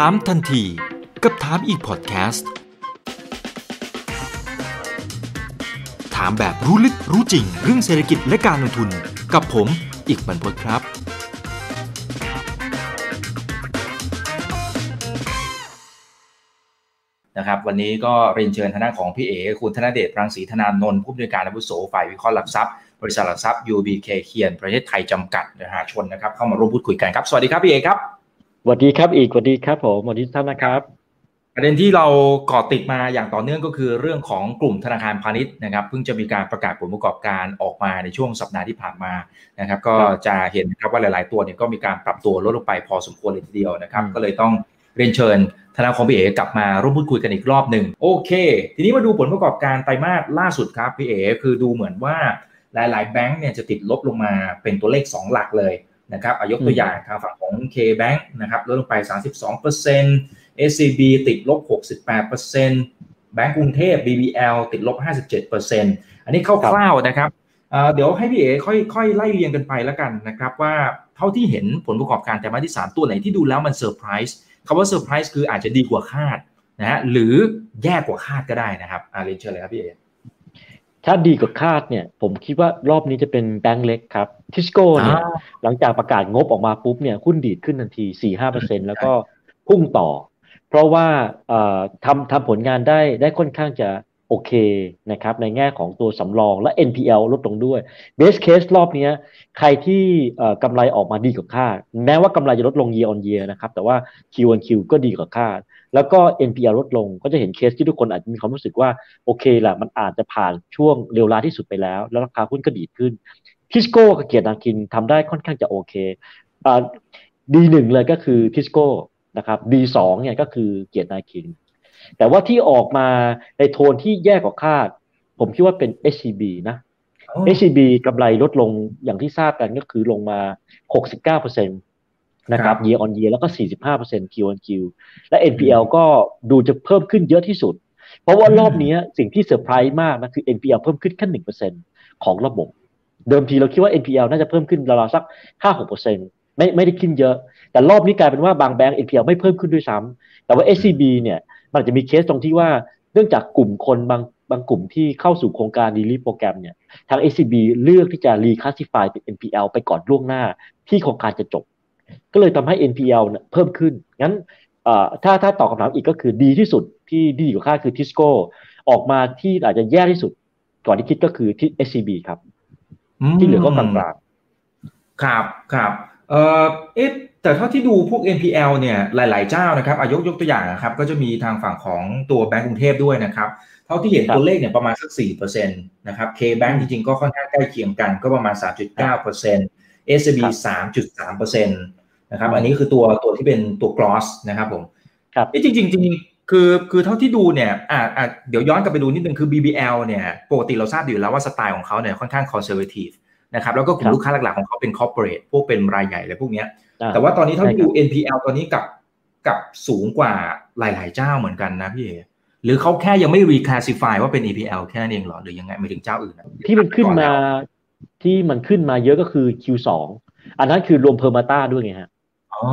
ถามทันที กับถามอีกพอดแคสต์ ถามแบบรู้ลึกรู้จริง เรื่องเศรษฐกิจและการลงทุนกับผมอีกบรรพตครับ นะครับ วันนี้ก็เรียนเชิญทางด้านของพี่เอ คุณธนเดชรังสีธนานนท์ผู้อำนวยการอาวุโสฝ่ายวิเคราะห์หลักทรัพย์บริษัทหลักทรัพย์ UBK เคียนประเทศไทยจำกัดนะฮะชนนะครับเข้ามาร่วมพูดคุยกันครับ สวัสดีครับพี่เอครับ วัสดีครับอีกสวัสดีครับผมสวัสดีท่านนะครับ ประเด็นที่เราเกาะติดมาอย่างต่อเนื่องก็คือเรื่องของกลุ่มธนาคารพาณิชย์นะครับเพิ่งจะมีการประกาศผลประกอบการออกมาในช่วงสัปดาห์ที่ผ่านมานะครับ ก็จะเห็นครับว่าหลาย ๆ ตัวเนี่ยก็มีการปรับตัวลดลงไปพอสมควรเลยทีเดียวนะครับ ก็เลยต้องเรียนเชิญธนาคารพี่เอกลับมาร่วมพูดคุยกันอีกรอบหนึ่งโอเค ทีนี้มาดูผลประกอบการไตรมาสล่าสุดครับพี่เอคือดูเหมือนว่าหลาย ๆ แบงก์เนี่ยจะติดลบลงมาเป็นตัวเลข 2 หลักเลย นะครับอายกตัวอย่างทางฝั่งของ K-Bank นะครับลดลงไป 32% SCB ติดลบ 68%แบงก์กรุงเทพ BBL ติดลบ 57%อันนี้คร่าวๆนะครับเอ่อเดี๋ยวให้พี่เอ๋ค่อยค่อยไล่เรียงกันไปแล้วกันนะครับว่าเท่าที่เห็นผลประกอบการไตรมาสที่ 3 ตัวไหนที่ดูแล้วมันเซอร์ไพรส์คำว่าเซอร์ไพรส์คืออาจจะดีกว่าคาดนะฮะหรือแย่กว่าคาดก็ได้นะครับอาเรียนเชิญเลยครับพี่เอ๋ ถ้าดีกว่าคาดเนี่ย ผมคิดว่ารอบนี้จะเป็นแบงก์เล็กครับทิสโก้เนี่ยอ่าหลังจากประกาศงบออกมาปุ๊บเนี่ยหุ้นดีดขึ้นทันที4-5%แล้วก็พุ่งต่อ เพราะว่าเอ่อทำทำผลงานได้ได้ค่อนข้างจะโอเคนะครับในแง่ของตัวสำรองและ NPL ลดลงด้วย base case รอบเนี้ยใครที่เอ่อกำไรออกมาดีกว่าคาดแม้ว่ากำไรจะลดลง year on year นะครับแต่ว่า Q on Q ก็ดีกว่าคาด แล้วก็ NPL ลดลงก็จะเห็นเคสที่ทุกคนอาจจะมีความรู้สึกว่าโอเคแหละมันอาจจะผ่านช่วงเลวร้ายที่สุดไปแล้ว แล้วราคาหุ้นก็ดีดขึ้นทิสโก้กับเกียรตินาคินทำได้ค่อนข้างจะโอเคอ่าดีหนึ่งเลยก็คือทิสโก้นะครับดีสองเนี่ยก็คือเกียรตินาคิน แต่ว่าที่ออกมาในโทนที่แย่กว่าคาด ผมคิดว่าเป็น SCB นะ SCB กำไรลดลงอย่างที่ทราบกันก็คือลงมา 69% นะครับ year on year แล้วก็ 45% Q on Q และ NPL ก็ดูจะเพิ่มขึ้นเยอะที่สุด เพราะว่ารอบนี้สิ่งที่เซอร์ไพรส์มากนะคือ NPL เพิ่มขึ้นแค่หนึ่งเปอร์เซ็นของระบบ เดิมทีเราคิดว่า NPL น่าจะเพิ่มขึ้นราวๆสักห้าหกเปอร์เซ็นไม่ไม่ได้ขึ้นเยอะ แต่รอบนี้กลายเป็นว่าบางแบงก์ NPL ไม่เพิ่มขึ้นด้วยซ้ำแต่ว่า SCB เนี่ยมันอาจจะมีเคสตรงที่ว่าเนื่องจากกลุ่มคนบางบางกลุ่มที่เข้าสู่โครงการ relief program เนี่ยทาง SCB เลือกที่จะรีคลาสสิฟายเป็น NPL ไปก่อนล่วงหน้าที่โครงการจะจบ ก็เลยทำให้ NPL เนี่ยเพิ่มขึ้น งั้นเอ่อถ้าถ้าตอบคำถามอีกก็คือดีที่สุดที่ดีกว่าคาดคือทิสโก้ออกมาที่อาจจะแย่ที่สุด ก่อนที่คิดก็คือที่ SCB ครับ ที่เหลือก็กลางๆครับครับเอ่อเอ๊ะแต่เท่าที่ดูพวก NPL เนี่ยหลาย ๆ เจ้านะครับอายกยกตัวอย่างนะครับ ก็จะมีทางฝั่งของตัวแบงก์กรุงเทพด้วยนะครับ เท่าที่เห็นครับตัวเลขเนี่ยประมาณสัก4%นะครับ K-Bank จริง ๆ ก็ค่อนข้างใกล้เคียงกันก็ประมาณ 3.9% SCB 3.3%นะครับ อันนี้คือตัวตัวที่เป็นตัว gross นะครับผม ครับเอ๊ะจริงๆจริงๆคือคือเท่าที่ดูเนี่ยอ่าอ่าเดี๋ยวย้อนกลับไปดูนิดนึงคือ BBL เนี่ยปกติเราทราบอยู่แล้วว่าสไตล์ของเขาเนี่ยค่อนข้าง conservative นะครับแล้วก็กลุ่ครัมบลูกค้าหลักๆของเขาเป็น corporate พวกเป็นรายใหญ่อะไรพวกเนี้ยอ่แต่ว่าตอนนี้เท่าที่ใช่ครับดู NPL ตอนนี้กับกลับสูงกว่าหลาย ๆ เจ้าเหมือนกันนะพี่เอ๋หรือเขาแค่ยังไม่ reclassify ว่าเป็น NPL แค่นั้นเองเหรอหรือยังไงไม่ถึงเจ้าอื่นนะที่มันขึ้นมาก่อนแล้ว ที่มันขึ้นมาเยอะก็คือ Q2 อันนั้นคือรวมเพอร์มาต้าด้วยไงฮะอ๋อ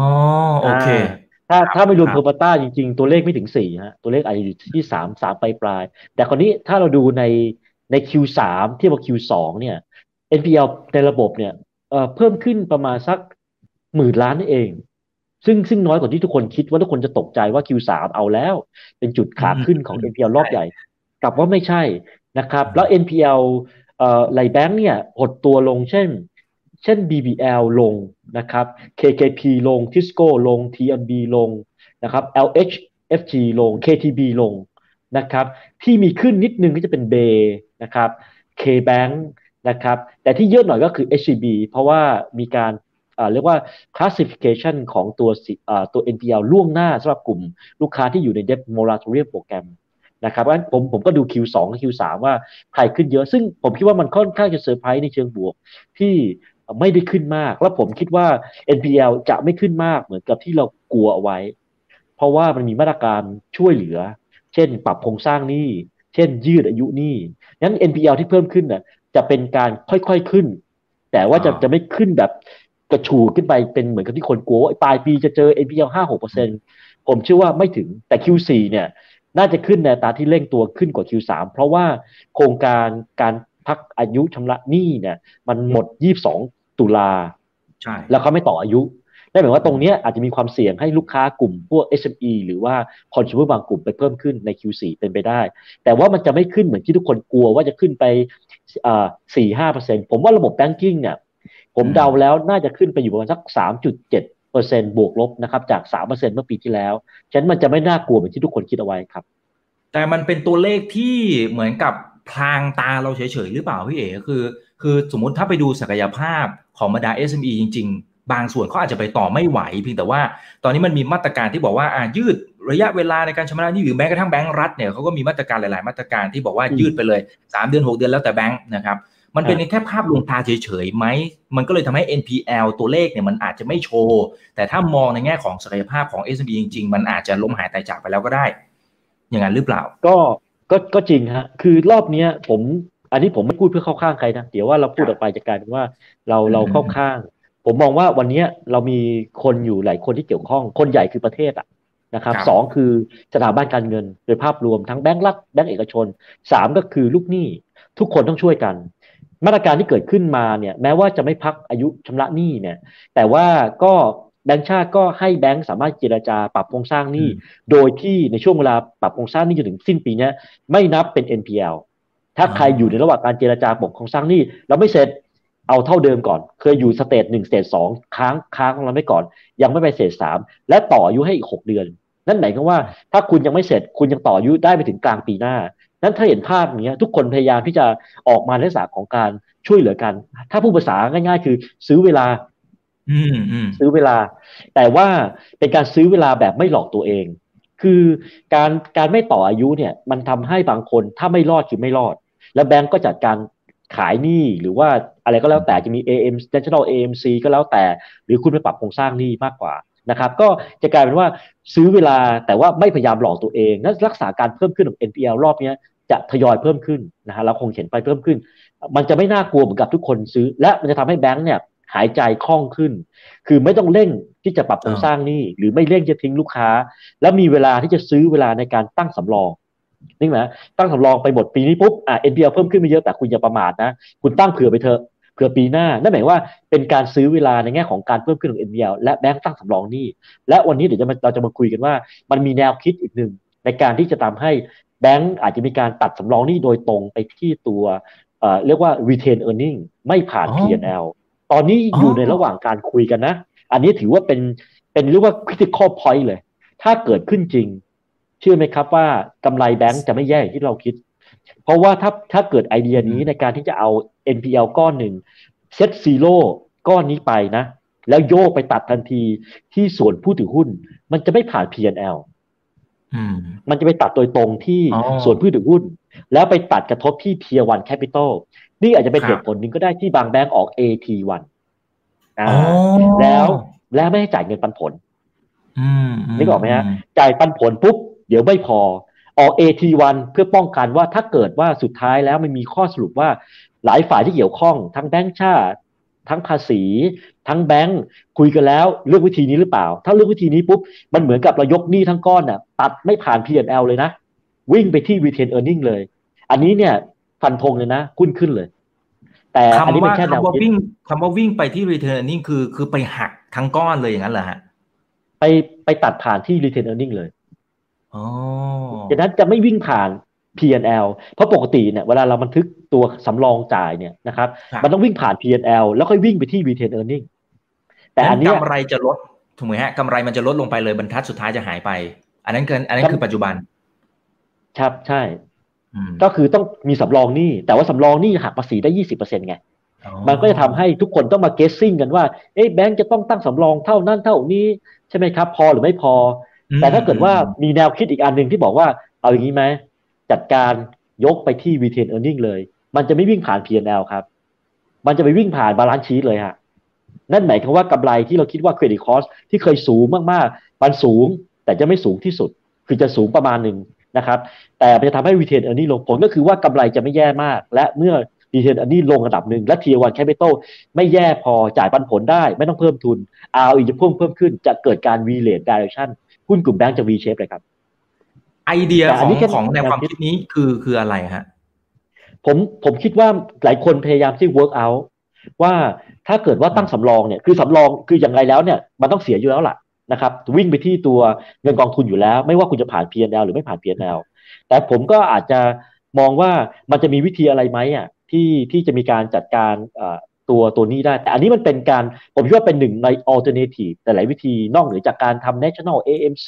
โอเค ถ้าครับถ้าไม่รวมครับเพอร์มาต้าจริง ๆ ตัวเลขไม่ถึงสี่ฮะตัวเลขอาจจะอยู่ที่สามสามปลายปลายๆแต่คราวนี้ถ้าเราดูในใน Q3 เทียบกับ Q2 เนี่ย NPL ในระบบเนี่ยเอ่อเพิ่มขึ้นประมาณสักหมื่นล้านนั่นเอง ซึ่งซึ่งน้อยกว่าที่ทุกคนคิดว่าทุกคนจะตกใจว่า Q3 เอาแล้ว เป็นจุดขาขึ้นของอืม NPL รอบใหญ่กลับว่าไม่ใช่นะครับ แล้ว NPL หลายแบงก์เนี่ยหดตัวลงเช่น เช่น BBL ลงนะครับ KKP ลง Tisco ลง TMB ลงนะครับ LHFG ลง KTB ลงนะครับ ที่มีขึ้นนิดนึงก็จะเป็น B นะครับ KBank นะครับ แต่ที่เยอะหน่อยก็คือ HCB เพราะว่ามีการเรียกว่า classification ของตัวตัว NPL ล่วงหน้าสำหรับกลุ่มลูกค้าที่อยู่ใน debt moratorium program นะครับเพราะฉะนั้นผมผมก็ดู Q2 กับ Q3 ว่าใครขึ้นเยอะ ซึ่งผมคิดว่ามันค่อนข้างจะเซอร์ไพรส์ในเชิงบวกที่ไม่ได้ขึ้นมาก แล้วผมคิดว่า NPL จะไม่ขึ้นมากเหมือนกับที่เรากลัวเอาไว้ เพราะว่ามันมีมาตรการช่วยเหลือ เช่น ปรับโครงสร้างหนี้ เช่น ยืดอายุหนี้นั้น NPL ที่เพิ่มขึ้นน่ะจะเป็นการค่อยๆขึ้น แต่ว่าจะอ่าจะไม่ขึ้นแบบกระชูขึ้นไปเป็นเหมือนกับที่คนกลัวว่าปลายปีจะเจอ NPL ห้าหกเปอร์เซ็นผมเชื่อว่าไม่ถึงแต่ Q4 เนี่ย น่าจะขึ้นในตาที่เร่งตัวขึ้นกว่า Q3 เพราะว่าโครงการการพักอายุชำระหนี้เนี่ย มันหมด 22 ตุลาใช่แล้วเขาไม่ต่ออายุนั่นหมายว่าตรงเนี้ยอาจจะมีความเสี่ยงให้ลูกค้ากลุ่มพวก SME หรือว่า consumer บางกลุ่มไปเพิ่มขึ้นใน Q4 เป็นไปได้ แต่ว่ามันจะไม่ขึ้นเหมือนที่ทุกคนกลัวว่าจะขึ้นไปอ่าสี่ห้าเปอร์เซ็นผมว่าระบบ banking เนี่ย ผมเดาแล้วน่าจะขึ้นไปอยู่ประมาณสักสามจุดเจ็ด เปอร์เซ็นบวกลบนะครับจากสามเปอร์เซ็นเมื่อปีที่แล้วฉะนั้นมันจะไม่น่ากลัวเหมือนที่ทุกคนคิดเอาไว้ครับ แต่มันเป็นตัวเลขที่เหมือนกับพลางตาเราเฉยๆหรือเปล่าพี่เอ๋คือ คือสมมุติถ้าไปดูศักยภาพของบรรดา SME จริง ๆ บางส่วนเขาอาจจะไปต่อไม่ไหวเพียงแต่ว่า ตอนนี้มันมีมาตรการที่บอกว่าอ่ายืดระยะเวลาในการชำระหนี้หรือแม้กระทั่งแบงก์รัฐเนี่ยเขาก็มีมาตรการหลาย ๆ มาตรการที่บอกว่ายืดไปเลย 3 เดือน 6 เดือนแล้วแต่แบงก์นะครับ มันเป็นแค่ภาพลวงตาเฉยๆไหม มันก็เลยทำให้ NPL ตัวเลขเนี่ยมันอาจจะไม่โชว์ แต่ถ้ามองในแง่ของศักยภาพของ SME จริง ๆ มันอาจจะล้มหายตายจากไปแล้วก็ได้ อย่างนั้นหรือเปล่า ก็ก็ก็จริงฮะ คือรอบเนี้ยผม อันนี้ผมไม่พูดเพื่อเข้าข้างใครนะ เดี๋ยวว่าเราพูดออกไปจะกลายเป็นว่าเราอืมเราเข้าข้าง ผมมองว่าวันเนี้ยเรามีคนอยู่หลายคนที่เกี่ยวข้อง คนใหญ่คือประเทศอะนะครับครับสองคือสถาบันการเงินโดยภาพรวมทั้งแบงก์รัฐแบงก์เอกชนสามก็คือลูกหนี้ทุกคนต้องช่วยกัน มาตรการที่เกิดขึ้นมาเนี่ยแม้ว่าจะไม่พักอายุชำระหนี้เนี่ยแต่ว่าก็แบงก์ชาติก็ให้แบงก์สามารถเจรจาปรับโครงสร้างหนี้ โดยที่ในช่วงเวลาปรับโครงสร้างหนี้จนถึงสิ้นปีเนี้ยไม่นับเป็น NPL ถ้าอ๋อใครอยู่ในระหว่างการเจรจาปรับโครงสร้างหนี้แล้วไม่เสร็จเอาเท่าเดิมก่อน เคยอยู่ stage หนึ่ง stage สองค้างค้างของเราไว้ก่อน ยังไม่ไป stage สามและต่ออายุให้อีกหกเดือน นั่นหมายความว่าถ้าคุณยังไม่เสร็จคุณยังต่ออายุได้ไปถึงกลางปีหน้า นั้นถ้าเห็นภาพอย่างเนี้ยทุกคนพยายามที่จะออกมาในลักษณะของการช่วยเหลือกัน ถ้าพูดภาษาง่าย ๆ คือซื้อเวลาอืมอืมซื้อเวลา แต่ว่าเป็นการซื้อเวลาแบบไม่หลอกตัวเอง คือการการไม่ต่ออายุเนี่ยมันทำให้บางคนถ้าไม่รอดคือไม่รอด แล้วแบงก์ก็จัดการขายหนี้หรือว่าอะไรก็แล้วแต่จะมี AM National AMC ก็แล้วแต่ หรือคุณไปปรับโครงสร้างหนี้มากกว่า นะครับก็จะกลายเป็นว่าซื้อเวลาแต่ว่าไม่พยายามหลอกตัวเองนั้นรักษาการเพิ่มขึ้นของ NPL รอบนี้จะทยอยเพิ่มขึ้นนะฮะเราคงเห็นไปเพิ่มขึ้น มันจะไม่น่ากลัวเหมือนกับทุกคนซื้อ และมันจะทำให้แบงก์เนี่ยหายใจคล่องขึ้น คือไม่ต้องเร่งที่จะปรับโครงสร้างหนี้หรือไม่เร่งจะทิ้งลูกค้า แล้วมีเวลาที่จะซื้อเวลาในการตั้งสำรองนี่ไหมตั้งสำรองไปหมดปีนี้ปุ๊บอ่า NPL เพิ่มขึ้นไม่เยอะแต่คุณอย่าประมาทนะ คุณตั้งเผื่อไปเถอะ เผื่อปีหน้า นั่นหมายว่าเป็นการซื้อเวลาในแง่ของการเพิ่มขึ้นของ NPL และแบงก์ตั้งสำรองหนี้ และวันนี้เดี๋ยวจะมาเราจะมาคุยกันว่า มันมีแนวคิดอีกหนึ่งในการที่จะทำให้แบงก์อาจจะมีการตัดสำรองหนี้โดยตรงไปที่ตัวเอ่อเรียกว่า retain earning ไม่ผ่านอ๋อ P&L ตอนนี้อ๋อออยู่ในระหว่างการคุยกันนะ อันนี้ถือว่าเป็นเป็นเรียกว่า critical point เลย ถ้าเกิดขึ้นจริง เชื่อไหมครับว่ากำไรแบงก์จะไม่แย่อย่างที่เราคิด เพราะว่าถ้าถ้าเกิดไอเดียนี้ในการที่จะเอา NPL ก้อนหนึ่ง set zero ก้อนนี้ไปนะ แล้วโยกไปตัดทันทีที่ส่วนผู้ถือหุ้น มันจะไม่ผ่าน P&L อืมมันจะไปตัดโดยตรงที่อ๋อส่วนผู้ถือหุ้น แล้วไปตัดกระทบที่ Tier 1 Capital นี่อาจจะเป็นครับเหตุผลหนึ่งก็ได้ที่บางแบงก์ออก AT1 อ่าอ๋อแล้วแล้วไม่ให้จ่ายเงินปันผลอืมนึกออกไหมฮะจ่ายปันผลปุ๊บ เดี๋ยวไม่พอออก AT1 เพื่อป้องกันว่าถ้าเกิดว่าสุดท้ายแล้วมันมีข้อสรุปว่า หลายฝ่ายที่เกี่ยวข้อง ทั้งแบงก์ชาติ ทั้งภาษี ทั้งแบงก์คุยกันแล้วเลือกวิธีนี้หรือเปล่า ถ้าเลือกวิธีนี้ปุ๊บมันเหมือนกับเรายกหนี้ทั้งก้อนน่ะตัดไม่ผ่าน P&L เลยนะ วิ่งไปที่ retain earning เลย อันนี้เนี่ยฟันธงเลยนะคุ้นขึ้นเลย แต่อันนี้คำเป็ว่านแค่แนวคำว่าคิดวิ่งคำว่าวิ่งไปที่ return earning คือคือไปหักทั้งก้อนเลยอย่างนั้นเหรอฮะไปไปตัดผ่านที่ retain earning เลยอ๋อดังนั้นจะไม่วิ่งผ่าน P&L เพราะปกติเนี่ยเวลาเราบันทึกตัวสำรองจ่ายเนี่ยนะครับครับมันต้องวิ่งผ่าน P&L แล้วค่อยวิ่งไปที่ retain earning แต่อันเนี้ยกำไรจะลดถูกไหมฮะกำไรมันจะลดลงไปเลยบรรทัดสุดท้ายจะหายไป อันนั้นคืออันนั้นคือปัจจุบัน ครับใช่อืมก็คือต้องมีสำรองหนี้ แต่ว่าสำรองหนี้หักภาษีได้20%ไงอ๋อมันก็จะทำให้ทุกคนต้องมา guessing กันว่า เอ๊ะแบงก์จะต้องตั้งสำรองเท่านั้นเท่านี้ใช่ไหมครับ พอหรือไม่พออืมแต่ถ้าเกิดว่ามีแนวคิดอีกอันหนึ่งที่บอกว่า เอาอย่างนี้ไหม จัดการยกไปที่ retain earning เลย มันจะไม่วิ่งผ่าน P&L ครับ มันจะไปวิ่งผ่าน balance sheet เลยฮะนั่นหมายความว่ากำไรที่เราคิดว่า credit cost ที่เคยสูงมากๆ มันสูงแต่จะไม่สูงที่สุด คือจะสูงประมาณหนึ่งนะครับ แต่มันจะทำให้ retain earning ลงผลก็คือว่ากำไรจะไม่แย่มาก และเมื่อดีเทนอันนี้ลงระดับหนึ่งและเทียวันแคปิตอลไม่แย่พอจ่ายปันผลได้ ไม่ต้องเพิ่มทุน ROE จะเพิ่มเพิ่มขึ้น จะเกิดการ relate direction หุ้นกลุ่มแบงก์จะ V shape เลยครับ ไอเดียแต่อัขนองนี้แค่ของแนวความแนวคิดคิดนี้คือคืออะไรฮะผมผมคิดว่าหลายคนพยายามที่ work out ว่าถ้าเกิดว่าตั้งสำรองเนี่ยคือสำรองคืออย่างไรแล้วเนี่ยมันต้องเสียอยู่แล้วล่ะนะครับวิ่งไปที่ตัวเงินกองทุนอยู่แล้ว ไม่ว่าคุณจะผ่าน P&L หรือไม่ผ่าน P&L แต่ผมก็อาจจะมองว่ามันจะมีวิธีอะไรไหมอะที่ที่จะมีการจัดการเอ่อ ตัวตัวนี้ได้ แต่อันนี้มันเป็นการผมคิดว่าเป็นหนึ่งใน alternative แต่หลายวิธีนอกเหนือจากการทำ national AMC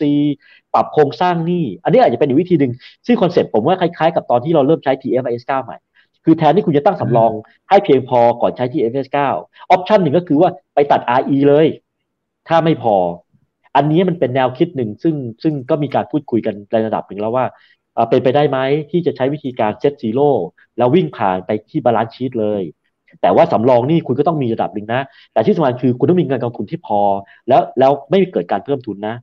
ปรับโครงสร้างหนี้อันนี้อาจจะเป็นอีกวิธีหนึ่งซึ่งคอนเซ็ปต์ผมว่าคล้ายๆ กับตอนที่เราเริ่มใช้ TFRS 9ใหม่ คือแทนที่คุณจะตั้งสำรองให้เพียงพอก่อนใช้ TFIS 9ออปชันหนึ่งก็คือว่าไปตัด RE เลย ถ้าไม่พอ อันนี้มันเป็นแนวคิดหนึ่งซึ่งซึ่งก็มีการพูดคุยกันในระดับหนึ่งแล้วว่าเอ่อเป็นไปได้ไหมที่จะใช้วิธีการ set zeroแล้ววิ่งผ่านไปที่ balance sheet เลย แต่ว่าสำรองนี่คุณก็ต้องมีระดับหนึ่งนะ แต่ที่สำคัญคือคุณต้องมีเงินกองทุนที่พอ แล้วแล้วไม่เกิดการเพิ่มทุนนะ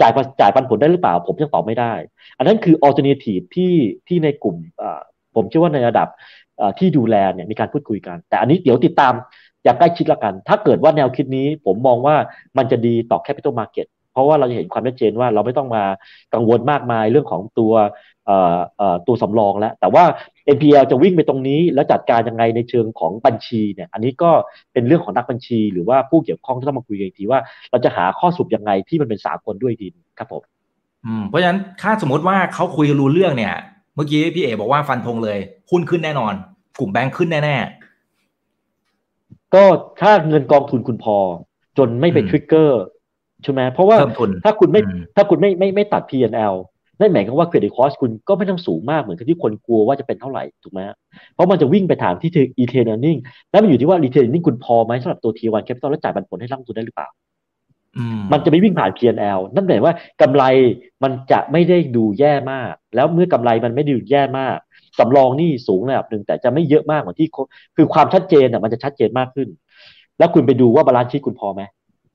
จ่ายจ่ายปันผลได้หรือเปล่า ผมยังตอบไม่ได้ อันนั้นคือ alternative ที่ที่ในกลุ่มผมเชื่อว่าในระดับที่ดูแลเนี่ยมีการพูดคุยกัน แต่อันนี้เดี๋ยวติดตามอย่างใกล้ชิดละกัน ถ้าเกิดว่าแนวคิดนี้ผมมองว่ามันจะดีต่อ capital market เพราะว่าเราจะเห็นความชัดเจนว่าเราไม่ต้องมากังวลมากมายเรื่องของตัว ตัวสำรองแล้ว แต่ว่า NPL จะวิ่งไปตรงนี้ แล้วจัดการยังไงในเชิงของบัญชีเนี่ย อันนี้ก็เป็นเรื่องของนักบัญชี หรือว่าผู้เกี่ยวข้องที่ต้องมาคุยกันอีกทีว่า เราจะหาข้อสรุปยังไงที่มันเป็นสากลด้วยดีครับผมอืมเพราะฉะนั้นถ้าสมมติว่าเขาคุยกันรู้เรื่องเนี่ย เมื่อกี้พี่เอบอกว่าฟันธงเลยหุ้นขึ้นแน่นอน กลุ่มแบงค์ขึ้นแน่ก็ถ้าเงินกองทุนคุณพอ จนไม่ไปอืมทริกเกอร์ใช่ไหมเพราะว่าเพิ่มทุนถ้าคุณไม่อืมถ้าคุณไม่ไม่ไม่ตัด P&L นั่นหมายความว่า credit cost คุณก็ไม่ต้องสูงมากเหมือนกับที่คนกลัวว่าจะเป็นเท่าไหร่ถูกไหมฮะเพราะมันจะวิ่งไปถามที่ retain earning แล้วมันอยู่ที่ว่า retain earning คุณพอไหมสำหรับตัว T1 capital แล้วจ่ายปันผลให้นักลงทุนได้หรือเปล่าๆอืมมันจะไม่วิ่งผ่าน P&L นั่นหมายว่ากำไรมันจะไม่ได้ดูแย่มาก แล้วเมื่อกำไรมันไม่ได้ดูแย่มากสำรองนี่สูงระดับหนึ่งแต่จะไม่เยอะมากเหมือนที่เขาคือความชัดเจนอะมันจะชัดเจนมากขึ้น แล้วคุณไปดูว่า balance sheet คุณพอไหม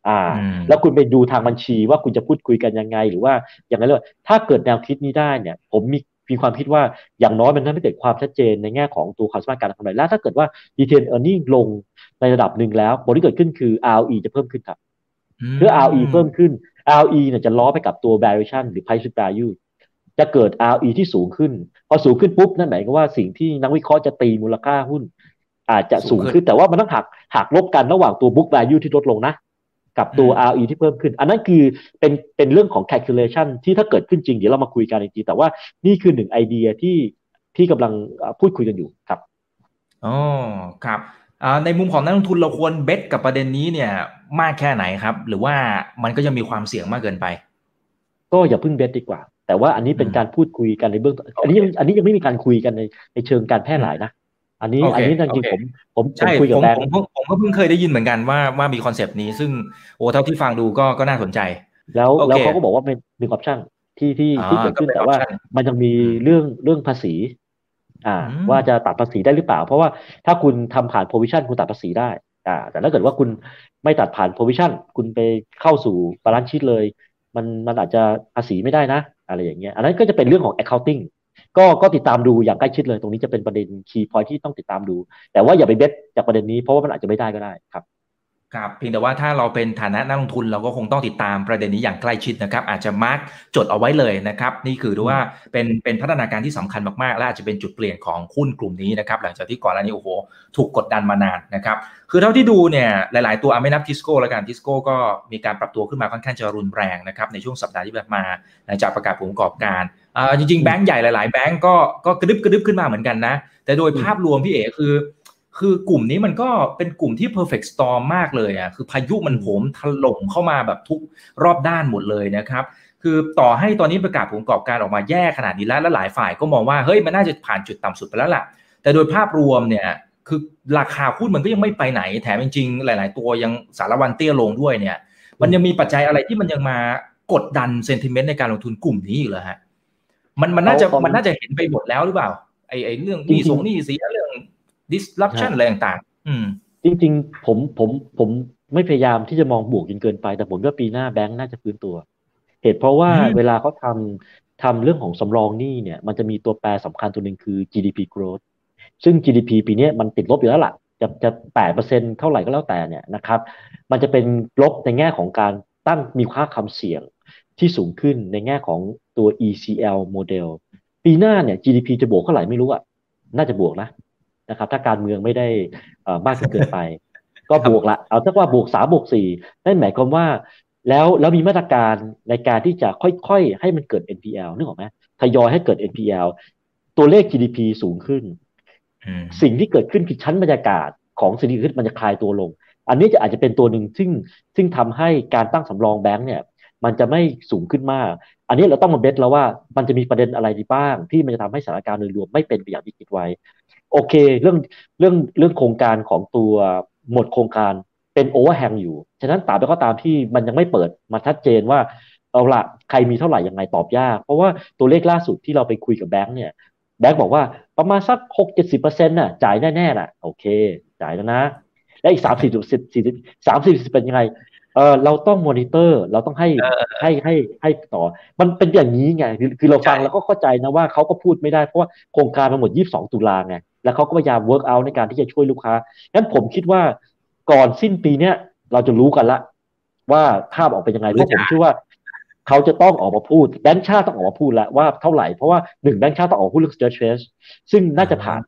อ่าอืมแล้วคุณไปดูทางบัญชีว่าคุณจะพูดคุยกันยังไง หรือว่าอย่างไรเลยถ้าเกิดแนวคิดนี้ได้เนี่ย ผมมีมีความคิดว่าอย่างน้อยมันทำให้เกิดความชัดเจนในแง่ของตัวความสามารถการทำกำไรและถ้าเกิดว่า retain earning ลงในระดับหนึ่งแล้วผลที่เกิดขึ้นคือ ROE จะเพิ่มขึ้นครับเมื่อ ROE เพิ่มขึ้น ROE เนี่ยจะล้อไปกับตัว valuation หรือ price to value จะเกิด ROE ที่สูงขึ้น พอสูงขึ้นปุ๊บนั่นหมายความว่าสิ่งที่นักวิเคราะห์จะตีมูลค่าหุ้น อาจจะสูงขึ้นแต่ว่ามันต้องหักหักลบกันระหว่างตัว book value ที่ลดลงนะ กับตัว ROE ที่เพิ่มขึ้น อันนั้นคือเป็นเป็นเรื่องของ calculation ที่ถ้าเกิดขึ้นจริงเดี๋ยวเรามาคุยกันอีกทีแต่ว่านี่คือหนึ่งไอเดียที่ที่กำลังเอ่อพูดคุยกันอยู่ครับอ๋อครับอ่าในมุมของนักลงทุนเราควรเบสกับประเด็นนี้เนี่ยมากแค่ไหนครับ หรือว่ามันก็ยังมีความเสี่ยงมากเกินไป ก็อย่าเพิ่งเบสดีกว่า แต่ว่าอันนี้เป็นอืมการพูดคุยกันในเบื้องต้นอันนี้ยังอันนี้ยังไม่มีการคุยกันในในเชิงการแพร่หลายนะ อันนี้โอเคอันนี้จริงโอเคๆผมผมผมใช่คุยผกับมแบงผค์มผมก็เพิ่งเคยได้ยินเหมือนกันว่าว่ามีคอนเซปต์นี้ซึ่งโอ้เท่าที่ฟังดูก็ก็น่าสนใจ แล้วโอเคแล้วเขาก็บอกว่าเป็นหนึ่งออปชันที่ที่อ่าที่เกิดขึ้นก็เป็นแต่ว่า option มันยังมีอืมเรื่องเรื่องภาษี อ่าอืมว่าจะตัดภาษีได้หรือเปล่า เพราะว่าถ้าคุณทำผ่าน provision คุณตัดภาษีได้ อ่า แต่ถ้าเกิดว่าคุณไม่ตัดผ่าน provision คุณไปเข้าสู่ balance sheet เลย มันมันอาจจะภาษีไม่ได้นะ อะไรอย่างเงี้ย อันนั้นก็จะเป็นเรื่องของ accounting ก็ก็ติดตามดูอย่างใกล้ชิดเลย ตรงนี้จะเป็นประเด็น key point ที่ต้องติดตามดู แต่ว่าอย่าไป base จากประเด็นนี้เพราะว่ามันอาจจะไม่ได้ก็ได้ครับครับเพียงแต่ว่าถ้าเราเป็นฐานะนักลงทุนเราก็คงต้องติดตามประเด็นนี้อย่างใกล้ชิดนะครับ อาจจะ mark จดเอาไว้เลยนะครับ นี่คือดูว่าเป็นเป็นพัฒนาการที่สำคัญมากๆ และอาจจะเป็นจุดเปลี่ยนของหุ้นกลุ่มนี้นะครับ หลังจากที่ก่อนหน้านี้โอ้โหถูกกดดันมานานนะครับ คือเท่าที่ดูเนี่ยหลายๆตัวไม่นับทิสโก้แล้วกันทิสโก้ก็มีการปรับตัวขึ้นมาค่อนข้างจะรุนแรงนะครับในช่วงสัปดาห์ที่ผ่านมาหลังจากประกาศผลประกอบการ จริงๆแบงก์ใหญ่หลายๆแบงก์ก็ก็กระดึบกระดึบขึ้นมาเหมือนกันนะ แต่โดยภาพรวมพี่เอ๋คือ คือกลุ่มนี้มันก็เป็นกลุ่มที่ perfect storm มากเลยอะคือพายุมันโหมถล่มเข้ามาแบบทุกรอบด้านหมดเลยนะครับคือต่อให้ตอนนี้ประกาศผลประกอบการออกมาแย่ขนาดนี้แล้วและหลายฝ่ายก็มองว่าเฮ้ยมันน่าจะผ่านจุดต่ำสุดไปแล้วล่ะ แต่โดยภาพรวมเนี่ยคือราคาหุ้นมันก็ยังไม่ไปไหนแถมจริงๆหลาย ๆ ตัวยังสารวันเตี้ยลงด้วยเนี่ย มันยังมีปัจจัยอะไรที่มันยังมากดดันเซนติเมนต์ในการลงทุนกลุ่มนี้อยู่เลยฮะ มันมันน่าจะเอาเอามัมันน่าจะเห็นไปหมดแล้วหรือเปล่าไอไอเรื่องหจรินี้งๆสงหนี้เสียเรื่อง disruption ฮะอะไรต่างๆ อืม จริง ๆ ผมผมผมไม่พยายามที่จะมองบวกจนเกินไป แต่ผมว่าปีหน้าแบงก์น่าจะฟื้นตัว เหตุเพราะว่าอืมเวลาเขาทำทำเรื่องของสำรองหนี้เนี่ย มันจะมีตัวแปรสำคัญตัวหนึ่งคือ GDP growth ซึ่ง GDP ปีนี้มันติดลบอยู่แล้วล่ะ จะจะแปดเปอร์เซ็นเท่าไหร่ก็แล้วแต่เนี่ยนะครับ มันจะเป็นลบในแง่ของการตั้งมีค่าคำเสี่ยงที่สูงขึ้นในแง่ของ ตัว ECL โมเดลปีหน้าเนี่ย GDP จะบวกเท่าไหร่ไม่รู้อะน่าจะบวกนะนะครับ ถ้าการเมืองไม่ได้มากจนเกินไป ก็บวกละเอาถ้าว่าบวกสามบวกสี่นั่นหมายความว่า แล้วแล้วมีมาตรการในการที่จะค่อยๆ ให้มันเกิด NPL นึกออกไหมทยอยให้เกิด NPL ตัวเลข GDP สูงขึ้น สิ่งที่เกิดขึ้นคือชั้นบรรยากาศของสิ่งที่ขึ้นมันจะคลายตัวลง อันนี้จะอาจจะเป็นตัวหนึ่งซึ่งซึ่งทำให้การตั้งสำรองแบงก์เนี่ย มันจะไม่สูงขึ้นมาก อันนี้เราต้องมาเบสแล้วว่ามันจะมีประเด็นอะไรบ้าง ที่มันจะทำให้สถานการณ์โดยรวมไม่เป็นไปอย่างที่คิดไว้ โอเค เรื่องเรื่องเรื่องโครงการของตัวหมดโครงการเป็น overhang อยู่ ฉะนั้นตามไปก็ตามที่มันยังไม่เปิดมาชัดเจนว่าเอาละใครมีเท่าไหร่ยังไงตอบยาก เพราะว่าตัวเลขล่าสุดที่เราไปคุยกับแบงค์เนี่ยแบงค์บอกว่าประมาณสักหกเจ็ดสิบเปอร์เซ็นต์น่ะจ่ายแน่ๆน่ะโอเค จ่ายแล้วนะ แล้วอีกสามสิบสิบสี่สิบสามสิบสิบเป็นยังไง เออเราต้องมอนิเตอร์ เราต้องให้ให้ให้ให้ต่อ มันเป็นอย่างนี้ไง คือเราฟังแล้วก็เข้าใจนะว่าเขาก็พูดไม่ได้เพราะว่าโครงการมันหมดยี่สิบสองตุลาไง แล้วเขาก็พยายาม work out ในการที่จะช่วยลูกค้า งั้นผมคิดว่าก่อนสิ้นปีเนี้ยเราจะรู้กันละ ว่าภาพออกเป็นยังไงเพราะผมเชื่อว่าเขาจะต้องออกมาพูดแบงค์ชาติต้องออกมาพูดแล้วว่าเท่าไหร่ เพราะว่าหนึ่งแบงค์ชาติต้องออกพูดเรื่อง s t r e s s test ซึ่งน่าจะผ่าน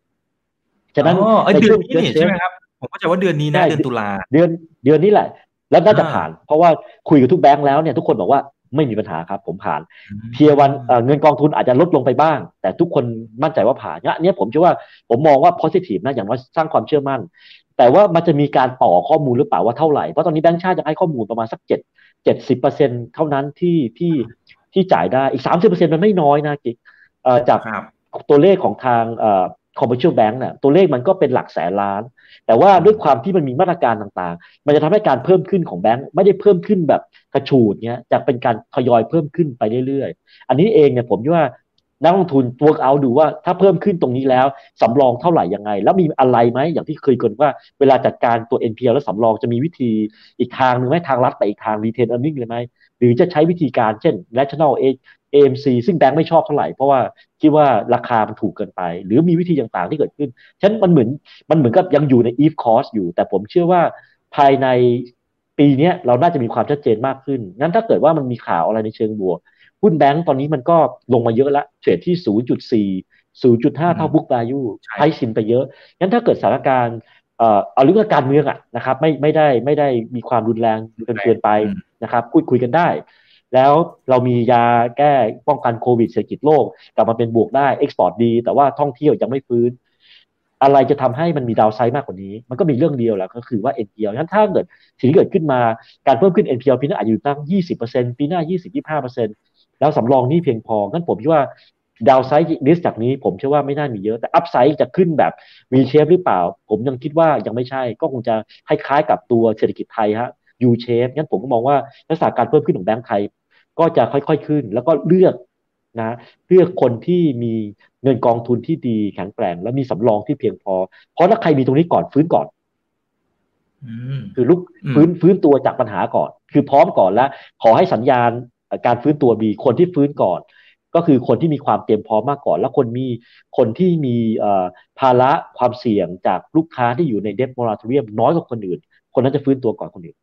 ฉะนั้นในช่วงเดือนนี้ใช่ไหมครับผมก็จะว่าเดือนนี้นะเดือนตุลาเดือนเดือนนี้แหละ แล้วน่าจะผ่าน เพราะว่าคุยกับทุกแบงค์แล้วเนี่ยทุกคนบอกว่าไม่มีปัญหาครับ ผมผ่านเทียวันเงินกองทุนอาจจะลดลงไปบ้าง แต่ทุกคนมั่นใจว่าผ่านเนี่ยผมเชื่อว่าผมมองว่า positive นะอย่างว่าสร้างความเชื่อมั่น แต่ว่ามันจะมีการต่อข้อมูลหรือเปล่าว่าเท่าไหร่ เพราะตอนนี้แบงค์ชาติจะให้ข้อมูลประมาณสักเจ็ดเจ็ดสิบเปอร์เซ็นเท่านั้นที่ที่ที่จ่ายได้อีกสามสิบเปอร์เซ็นมันไม่น้อยนะกิ๊กจากตัวเลขของทางเอ่อ commercial bank เนี่ยตัวเลขมันก็เป็นหลักแสนล้าน แต่ว่าด้วยความที่มันมีมาตรการต่างๆ มันจะทำให้การเพิ่มขึ้นของแบงก์ไม่ได้เพิ่มขึ้นแบบกระฉูดเนี้ยจะเป็นการทยอยเพิ่มขึ้นไปเรื่อยๆ อันนี้เองเนี่ยผมว่านักลงทุนตัวเอาดูว่าถ้าเพิ่มขึ้นตรงนี้แล้ว สำรองเท่าไหร่ยังไง แล้วมีอะไรไหมอย่างที่เคยกันว่าเวลาจัดการตัว NPL แล้วสำรองจะมีวิธีอีกทางหนึ่งไหมทางรัฐไปอีกทาง retail earning เลยไหม หรือจะใช้วิธีการเช่น national AMC ซึ่งแบงค์ไม่ชอบเท่าไหร่ เพราะว่าคิดว่าราคามันถูกเกินไป หรือมีวิธีต่างๆที่เกิดขึ้นฉะนั้นมันเหมือนมันเหมือนกับยังอยู่ใน if cost อยู่ แต่ผมเชื่อว่าภายในปีนี้เราน่าจะมีความชัดเจนมากขึ้น งั้นถ้าเกิดว่ามันมีข่าวอะไรในเชิงบวก หุ้นแบงก์ตอนนี้มันก็ลงมาเยอะแล้ว trade ที่ 0.4 0.5 เท่า book value ให้สินไปเยอะ งั้นถ้าเกิดสถานการณ์ เอาเรื่องการเมืองอะนะครับ ไม่ไม่ได้ไม่ได้มีความรุนแรงเกินเกินไปนะครับคุยคุยกันได้ แล้วเรามียาแก้ป้องกันโควิดเศรษฐกิจโลกกลับมาเป็นบวกได้ export ดี แต่ว่าท่องเที่ยวยังไม่ฟื้น อะไรจะทำให้มันมี downside มากกว่านี้ มันก็มีเรื่องเดียวแหละก็คือว่า NPL งั้นถ้าเกิดสิ่งที่เกิดขึ้นมาการเพิ่มขึ้น NPL ปีหน้าอาจจะอยู่ตั้ง 20%ปีหน้า 20-25%แล้วสำรองนี่เพียงพองั้นผมคิดว่า downside risk จากนี้ผมเชื่อว่าไม่น่ามีเยอะแต่ upside จะขึ้นแบบ V shape หรือเปล่า ผมยังคิดว่ายังไม่ใช่ ก็คงจะคล้ายๆกับตัวเศรษฐกิจไทยฮะ U shape งั้นผมก็มองว่าลักษณะการเพิ่มขึ้นของแบงก์ไทย ก็จะค่อยๆขึ้น แล้วก็เลือกนะเลือกคนที่มีเงินกองทุนที่ดีแข็งแกร่ง และมีสำรองที่เพียงพอ เพราะถ้าใครมีตรงนี้ก่อนฟื้นก่อนคือลุกฟื้นฟื้นตัวจากปัญหาก่อน คือพร้อมก่อนแล้ว ขอให้สัญญาณการฟื้นตัวมีคนที่ฟื้นก่อน ก็คือคนที่มีความเตรียมพร้อมมากก่อน แล้วคนมีคนที่มีภาระความเสี่ยงจากลูกค้าที่อยู่ในเดฟมอราทเรียมน้อยกว่าคนอื่น คนนั้นจะฟื้นตัวก่อนคนอื่น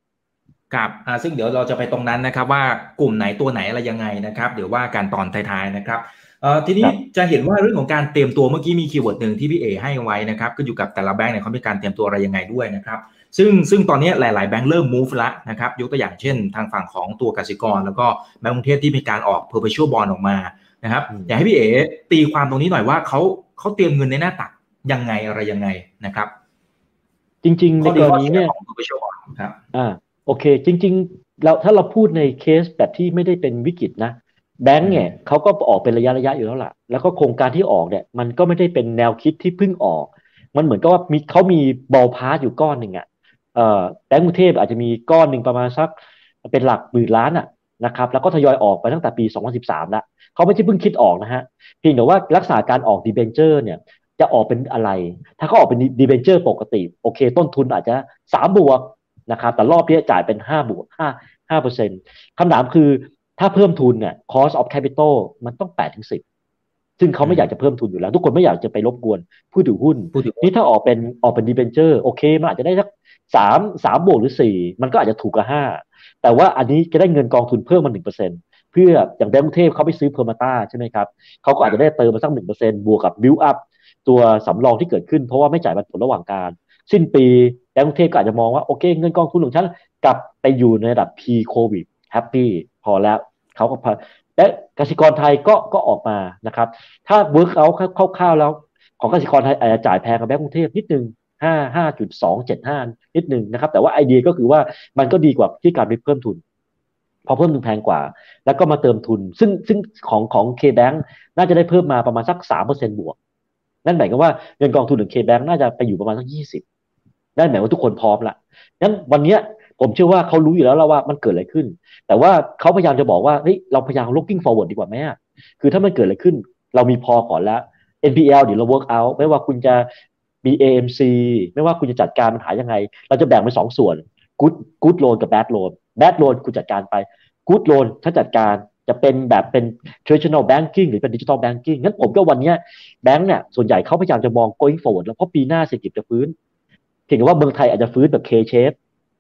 ครับอ่าซึ่งเดี๋ยวเราจะไปตรงนั้นนะครับ ว่ากลุ่มไหนตัวไหนอะไรยังไงนะครับ เดี๋ยวว่าการตอนท้ายๆนะครับเอ่อทีนี้จะเห็นว่าเรื่องของการเตรียมตัวเมื่อกี้มีคีย์เวิร์ดหนึ่งที่พี่เอให้ไว้นะครับก็อยู่กับแต่ละแบงก์เนี่ยเขามีการเตรียมตัวอะไรยังไงด้วยนะครับ ซึ่งซึ่งตอนนี้หลายๆแบงค์เริ่ม move แล้วนะครับยกตัวอย่างเช่น ทางฝั่งของตัวกสิกร แล้วก็แบงก์กรุงเทพที่มีการออก perpetual bond ออกมานะครับอยากให้พี่เอ๋ตีความตรงนี้หน่อยว่าเขาเขาเตรียมเงินในหน้าตักยังไงอะไรยังไงนะครับ จริง ๆ ในกรณีเนี่ยครับอ่าโอเค จริง ๆ เราถ้าเราพูดในเคสแบบที่ไม่ได้เป็นวิกฤตนะแบงก์เนี่ยเขาก็ออกเป็นระยะระยะอยู่แล้วล่ะ แล้วก็โครงการที่ออกเนี่ยมันก็ไม่ได้เป็นแนวคิดที่เพิ่งออก มันเหมือนกับว่ามีเขามี ballpark อยู่ก้อนหนึ่งอะ แบงก์กรุงเทพอาจจะมีก้อนหนึ่งประมาณสักเป็นหลักหมื่นล้านอะนะครับแล้วก็ทยอยออกไปตั้งแต่ปี 2013 แล้วเขาไม่ใช่เพิ่งคิดออกนะฮะเพียงแต่ว่าลักษณะการออก debenture เนี่ยจะออกเป็นอะไร ถ้าเขาออกเป็น debenture ปกติ โอเค ต้นทุนอาจจะสามบวกนะครับแต่รอบนี้จ่ายเป็นห้าบวกห้าห้าเปอร์เซ็นต์คำถามคือถ้าเพิ่มทุนเนี่ย cost of capital มันต้องแปดถึงสิบซึ่งเขาไม่อยากจะเพิ่มทุนอยู่แล้ว ทุกคนไม่อยากจะไปรบกวนผู้ถือหุ้นผู้ถือหุ้นนี่ถ้าออกเป็นออกเป็น debenture โอเค มันอาจจะได้สัก สามสามบวกหรือสี่มันก็อาจจะถูกกว่าห้าแต่ว่าอันนี้จะได้เงินกองทุนเพิ่มมาหนึ่งเปอร์เซ็นต์เพื่ออย่างแบงก์กรุงเทพเขาไปซื้อ Permata ใช่ไหมครับเขาก็อาจจะได้เติมมาสักหนึ่งเปอร์เซ็นต์บวกกับบิวอัพตัวสำรองที่เกิดขึ้นเพราะว่าไม่จ่ายปันผลระหว่างกาล สิ้นปีแบงก์กรุงเทพก็อาจจะมองว่าโอเค เงินกองทุนของฉันกลับไปอยู่ในระดับ P โควิดแฮปปี้พอแล้วเขาก็พอและกสิกรไทยก็ก็ออกมานะครับ ถ้า work out คร่าวๆแล้วของกสิกรไทยอาจจะจ่ายแพงกว่าแบงก์กรุงเทพนิดนึง ห้าห้าจุดสองเจ็ดห้านิดนึงนะครับ แต่ว่าไอเดียก็คือว่ามันก็ดีกว่าที่การไปเพิ่มทุน พอเพิ่มทุนแพงกว่า แล้วก็มาเติมทุน ซึ่งซึ่งของของ K-Bank น่าจะได้เพิ่มมาประมาณสักสามเปอร์เซ็นบวก นั่นหมายความว่าเงินกองทุนของ K-Bank น่าจะไปอยู่ประมาณสักยี่สิบนั่นหมายว่าทุกคนพร้อมละงั้นวันเนี้ยผมเชื่อว่าเขารู้อยู่แล้วแล้วว่ามันเกิดอะไรขึ้น แต่ว่าเขาพยายามจะบอกว่าเฮ้ยเราพยายาม looking forward ดีกว่าไหมคือถ้ามันเกิดอะไรขึ้น เรามีพอก่อนแล้ว NPL เดี๋ยวเรา work out ไม่ว่าคุณจะ มี AMC ไม่ว่าคุณจะจัดการปัญหายังไง เราจะแบ่งเป็นสองส่วน good good loan กับ bad loan bad loan คุณจัดการไป good loan ถ้าจัดการจะเป็นแบบเป็น traditional banking หรือเป็น digital banking งั้นผมก็วันนี้แบงก์เนี่ยส่วนใหญ่เขาพยายามจะมอง going forward แล้วเพราะปีหน้าเศรษฐกิจจะฟื้นเพียงว่าเมืองไทยอาจจะฟื้นแบบ K shape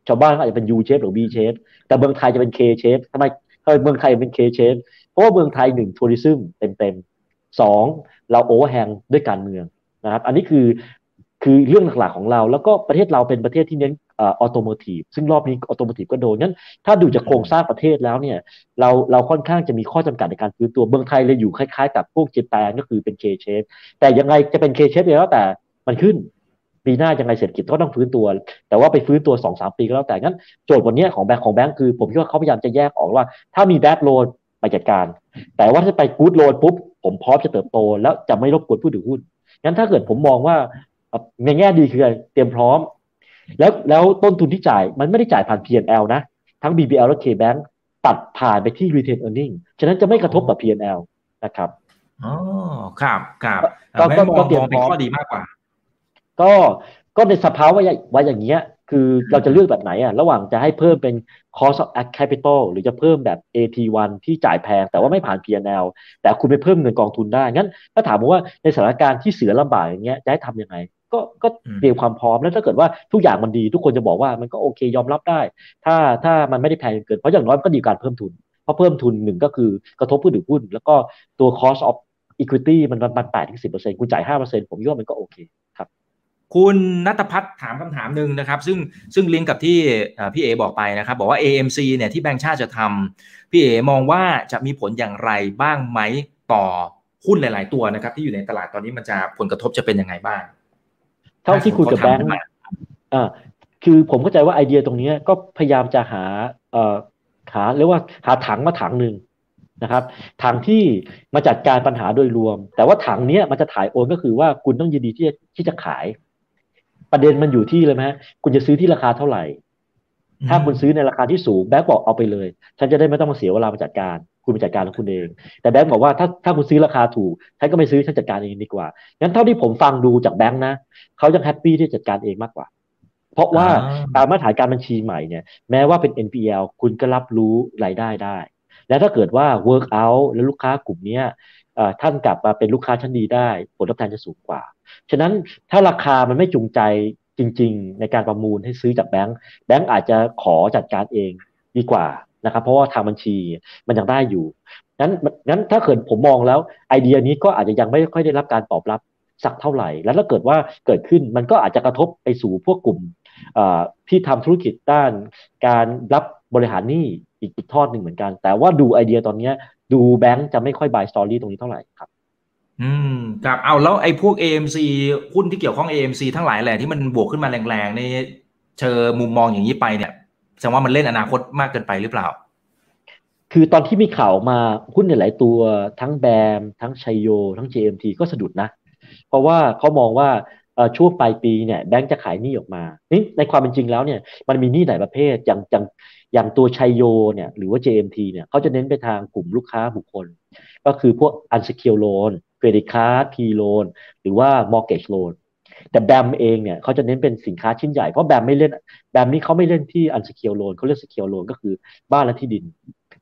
ชาวบ้านอาจจะเป็น U shape หรือ V shape แต่เมืองไทยจะเป็น K shape ทำไมทำไมเมืองไทยเป็น K shape เพราะว่าเมืองไทยหนึ่งทัวริซึมเต็มๆสองเราโอเวอร์แฮงด้วยการเมืองนะครับ อันนี้คือ คือเรื่องหลักๆของเรา แล้วก็ประเทศเราเป็นประเทศที่เน้น automotive ซึ่งรอบนี้ automotive ก็โดนงั้น ถ้าดูจากโครงสร้างประเทศแล้วเนี่ยเราเราค่อนข้างจะมีข้อจำกัดในการฟื้นตัวเมืองไทยเลยอยู่คล้ายๆ กับพวก Japan ก็คือเป็น K shape แต่ยังไงจะเป็น K shape แล้วแต่มันขึ้นปีหน้ายังไงเศรษฐกิจก็ต้องฟื้นตัว แต่ว่าไปฟื้นตัว2 3 ปีก็แล้วแต่งั้นโจทย์วันนี้ของแบงค์ของแบงค์คือ ผมคิดว่าเขาพยายามจะแยกออกว่า ถ้ามี bad loan ไปจัดการ แต่ว่าถ้าไปกู๊ดโลนปุ๊บผมพร้อมจะเติบโต แล้วจะไม่รบกวนผู้ถือหุ้นงั้นถ้าเกิดผมมองว่า ในแง่ดีคือเตรียมพร้อม แล้วแล้วต้นทุนที่จ่ายมันไม่ได้จ่ายผ่าน P&L นะ ทั้ง BBL และ KBank ตัดผ่านไปที่ retain earning ฉะนั้นจะไม่กระทบกับ P&L นะครับอ๋อครับครับก็ไม่ก็มองก็เตรียมมองเป็นพร้อมข้อดีมากกว่า ก็ก็ในสภาวะว่าอย่างเงี้ย คือเราจะเลือกแบบไหนอะ ระหว่างจะให้เพิ่มเป็น cost of capital หรือจะเพิ่มแบบ AT1 ที่จ่ายแพง แต่ว่าไม่ผ่าน P&L แต่คุณไปเพิ่มเงินกองทุนได้ งั้นถ้าถามว่าในสถานการณ์ที่เสือลำบากอย่างเงี้ยจะให้ทำยังไง ก็ก็อืมเตรียมความพร้อมแล้วถ้าเกิดว่าทุกอย่างมันดี ทุกคนจะบอกว่ามันก็โอเคยอมรับได้ ถ้าถ้ามันไม่ได้แพงเกินเพราะอย่างน้อยมันก็ดีการเพิ่มทุนเพราะเพิ่มทุนหนึ่งก็คือกระทบผู้ถือหุ้น แล้วก็ตัว cost of equity มันมันแปดถึงสิบเปอร์เซ็นต์คุณจ่ายห้าเปอร์เซ็นต์ผมคิดว่ามันก็โอเคครับคุณนัทพัฒน์ถามคำถามหนึ่งนะครับ ซึ่งซึ่งลิงก์กับที่เอ่อพี่เอบอกไปนะครับ บอกว่า AMC เนี่ยที่แบงก์ชาติจะทำพี่เอมองว่าจะมีผลอย่างไรบ้างไหมต่อหุ้นหลาย ๆ ตัวนะครับ ที่อยู่ในตลาดตอนนี้มันจะผลกระทบจะเป็นยังไงบ้าง เท่าที่คุยกับแบงค์ถ้าสมมุติเขาทำขึ้นมาอ่าคือผมเข้าใจว่าไอเดียตรงเนี้ยก็พยายามจะหาเอ่อหาเรียกว่าหาถังมาถังหนึ่งนะครับถังที่มาจัดการปัญหาโดยรวม แต่ว่าถังเนี้ยมันจะถ่ายโอนก็คือว่าคุณต้องยินดีที่จะที่จะขาย ประเด็นมันอยู่ที่เลยไหมฮะคุณจะซื้อที่ราคาเท่าไหร่ ถ้าคุณซื้อในราคาที่สูงแบงก์บอกเอาไปเลย ฉันจะได้ไม่ต้องมาเสียเวลามาจัดการ คุณไปจัดการของคุณเอง แต่แบงก์บอกว่าถ้าถ้าคุณซื้อราคาถูกฉันก็ไม่ซื้อฉันจัดการเองดีกว่างั้นเท่าที่ผมฟังดูจากแบงก์นะเขายังแฮปปี้ที่จะจัดการเองมากกว่า เพราะว่าอ่าตามมาตรฐานการบัญชีใหม่เนี่ย แม้ว่าเป็น NPL คุณก็รับรู้รายได้ได้ และถ้าเกิดว่า work out แล้วลูกค้ากลุ่มเนี้ยเอ่อท่านกลับมาเป็นลูกค้าชั้นดีได้ ผลตอบแทนจะสูงกว่า ฉะนั้นถ้าราคามันไม่จูงใจ จริง ๆ ในการประมูลให้ซื้อจากแบงก์แบงก์อาจจะขอจัดการเองดีกว่านะครับ เพราะว่าทางบัญชีมันยังได้อยู่งั้นงั้นถ้าเกิดผมมองแล้วไอเดียนี้ก็อาจจะยังไม่ค่อยได้รับการตอบรับสักเท่าไหร่ แล้วถ้าเกิดว่าเกิดขึ้นมันก็อาจจะกระทบไปสู่พวกกลุ่มที่ทำธุรกิจด้านการรับบริหารหนี้อีกทอดหนึ่งเหมือนกัน แต่ว่าดูไอเดียตอนนี้ดูแบงก์จะไม่ค่อยบายสตอรี่ตรงนี้เท่าไหร่ครับ อืมครับเอาแล้วไอ้พวก AMC หุ้นที่เกี่ยวข้อง AMC ทั้งหลายแหละที่มันบวกขึ้นมาแรงๆนี่เจอมุมมองอย่างนี้ไปเนี่ยแสดงว่ามันเล่นอนาคตมากเกินไปหรือเปล่า คือตอนที่มีข่าวมาหุ้นในหลายตัวทั้งแบมทั้งชัยโย ทั้ง JMT ก็สะดุดนะ เพราะว่าเขามองว่าช่วงปลายปีเนี่ยแบงก์จะขายหนี้ออกมานี่ในความเป็นจริงแล้วเนี่ยมันมีหนี้หลายประเภทอย่างอย่างอย่างตัวชัยโยเนี่ยหรือว่า JMT เนี่ยเขาจะเน้นไปทางกลุ่มลูกค้าบุคคล ก็คือพวก unsecured loan credit card P loan หรือว่า mortgage loan แต่แบมเองเนี่ยเขาจะเน้นเป็นสินค้าชิ้นใหญ่เพราะแบมไม่เล่นแบมนี้เขาไม่เล่นที่ unsecured loan เขาเรียก secured loan ก็คือบ้านและที่ดิน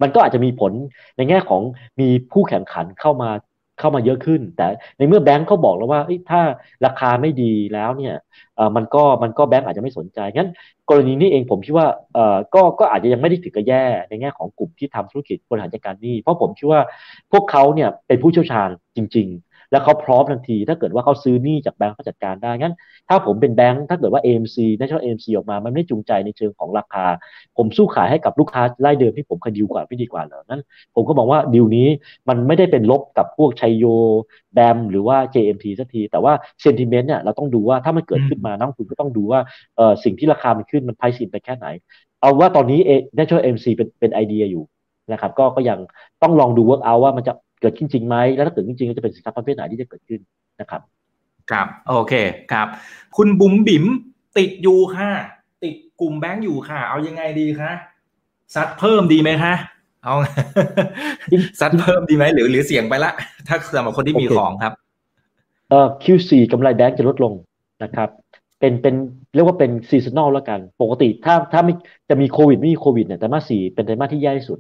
มันก็อาจจะมีผลในแง่ของมีผู้แข่งขันเข้ามา เข้ามาเยอะขึ้น แต่ในเมื่อแบงก์เขาบอกแล้วว่าถ้าราคาไม่ดีแล้วเนี่ยมันก็มันก็แบงก์อาจจะไม่สนใจงั้น กรณีนี้เองผมคิดว่าก็ก็อาจจะยังไม่ได้ถึงกับแย่ในแง่ของกลุ่มที่ทำธุรกิจบริหารจัดการหนี้เพราะผมคิดว่าพวกเขาเนี่ยเป็นผู้เชี่ยวชาญจริง ๆ แล้วเขาพร้อมทันที ถ้าเกิดว่าเขาซื้อหนี้จากแบงก์เขาจัดการได้งั้น ถ้าผมเป็นแบงก์ถ้าเกิดว่า AMC National AMC ออกมา มันไม่จูงใจในเชิงของราคา ผมสู้ขายให้กับลูกค้าไล่เดิมที่ผมเคยดีกว่าไม่ดีกว่าเหรอนั้น ผมก็บอกว่าดีลนี้มันไม่ได้เป็นลบกับพวกชัยโยแบมหรือว่า JMT สักที แต่ว่า sentiment เนี่ยเราต้องดูว่าถ้ามันเกิดขึ้นมานักลงทุนก็ต้องดูว่าเออสิ่งที่ราคามันขึ้นมัน price in ไปแค่ไหน เอาว่าตอนนี้ National AMC เป็นเป็นไอเดียอยู่นะครับก็ก็ยังต้องลองดู work out ว่ามันจะเกิดขึ้นจริงไหมแล้วถ้าเกิดจริงๆจะเป็นสินค้าประเภทไหนที่จะเกิดขึ้นนะครับ ครับโอเคครับ คุณบุ๋มบิ๋มติดอยู่ค่ะ ติดกลุ่มแบงก์อยู่ค่ะ เอายังไงดีคะซัดเพิ่มดีไหมคะเอาซัดเพิ่มดีไหมหรือหรือเสี่ยงไปละ ถ้าสำหรับคนที่มีของครับเอ่อ Q4 กำไรแบงก์จะลดลงนะครับ เป็นเป็นเรียกว่าเป็น seasonal แล้วกัน ปกติถ้าถ้าไม่จะมีโควิดไม่มีโควิดเนี่ยไตรมาสสี่เป็นไตรมาสที่แย่ที่สุด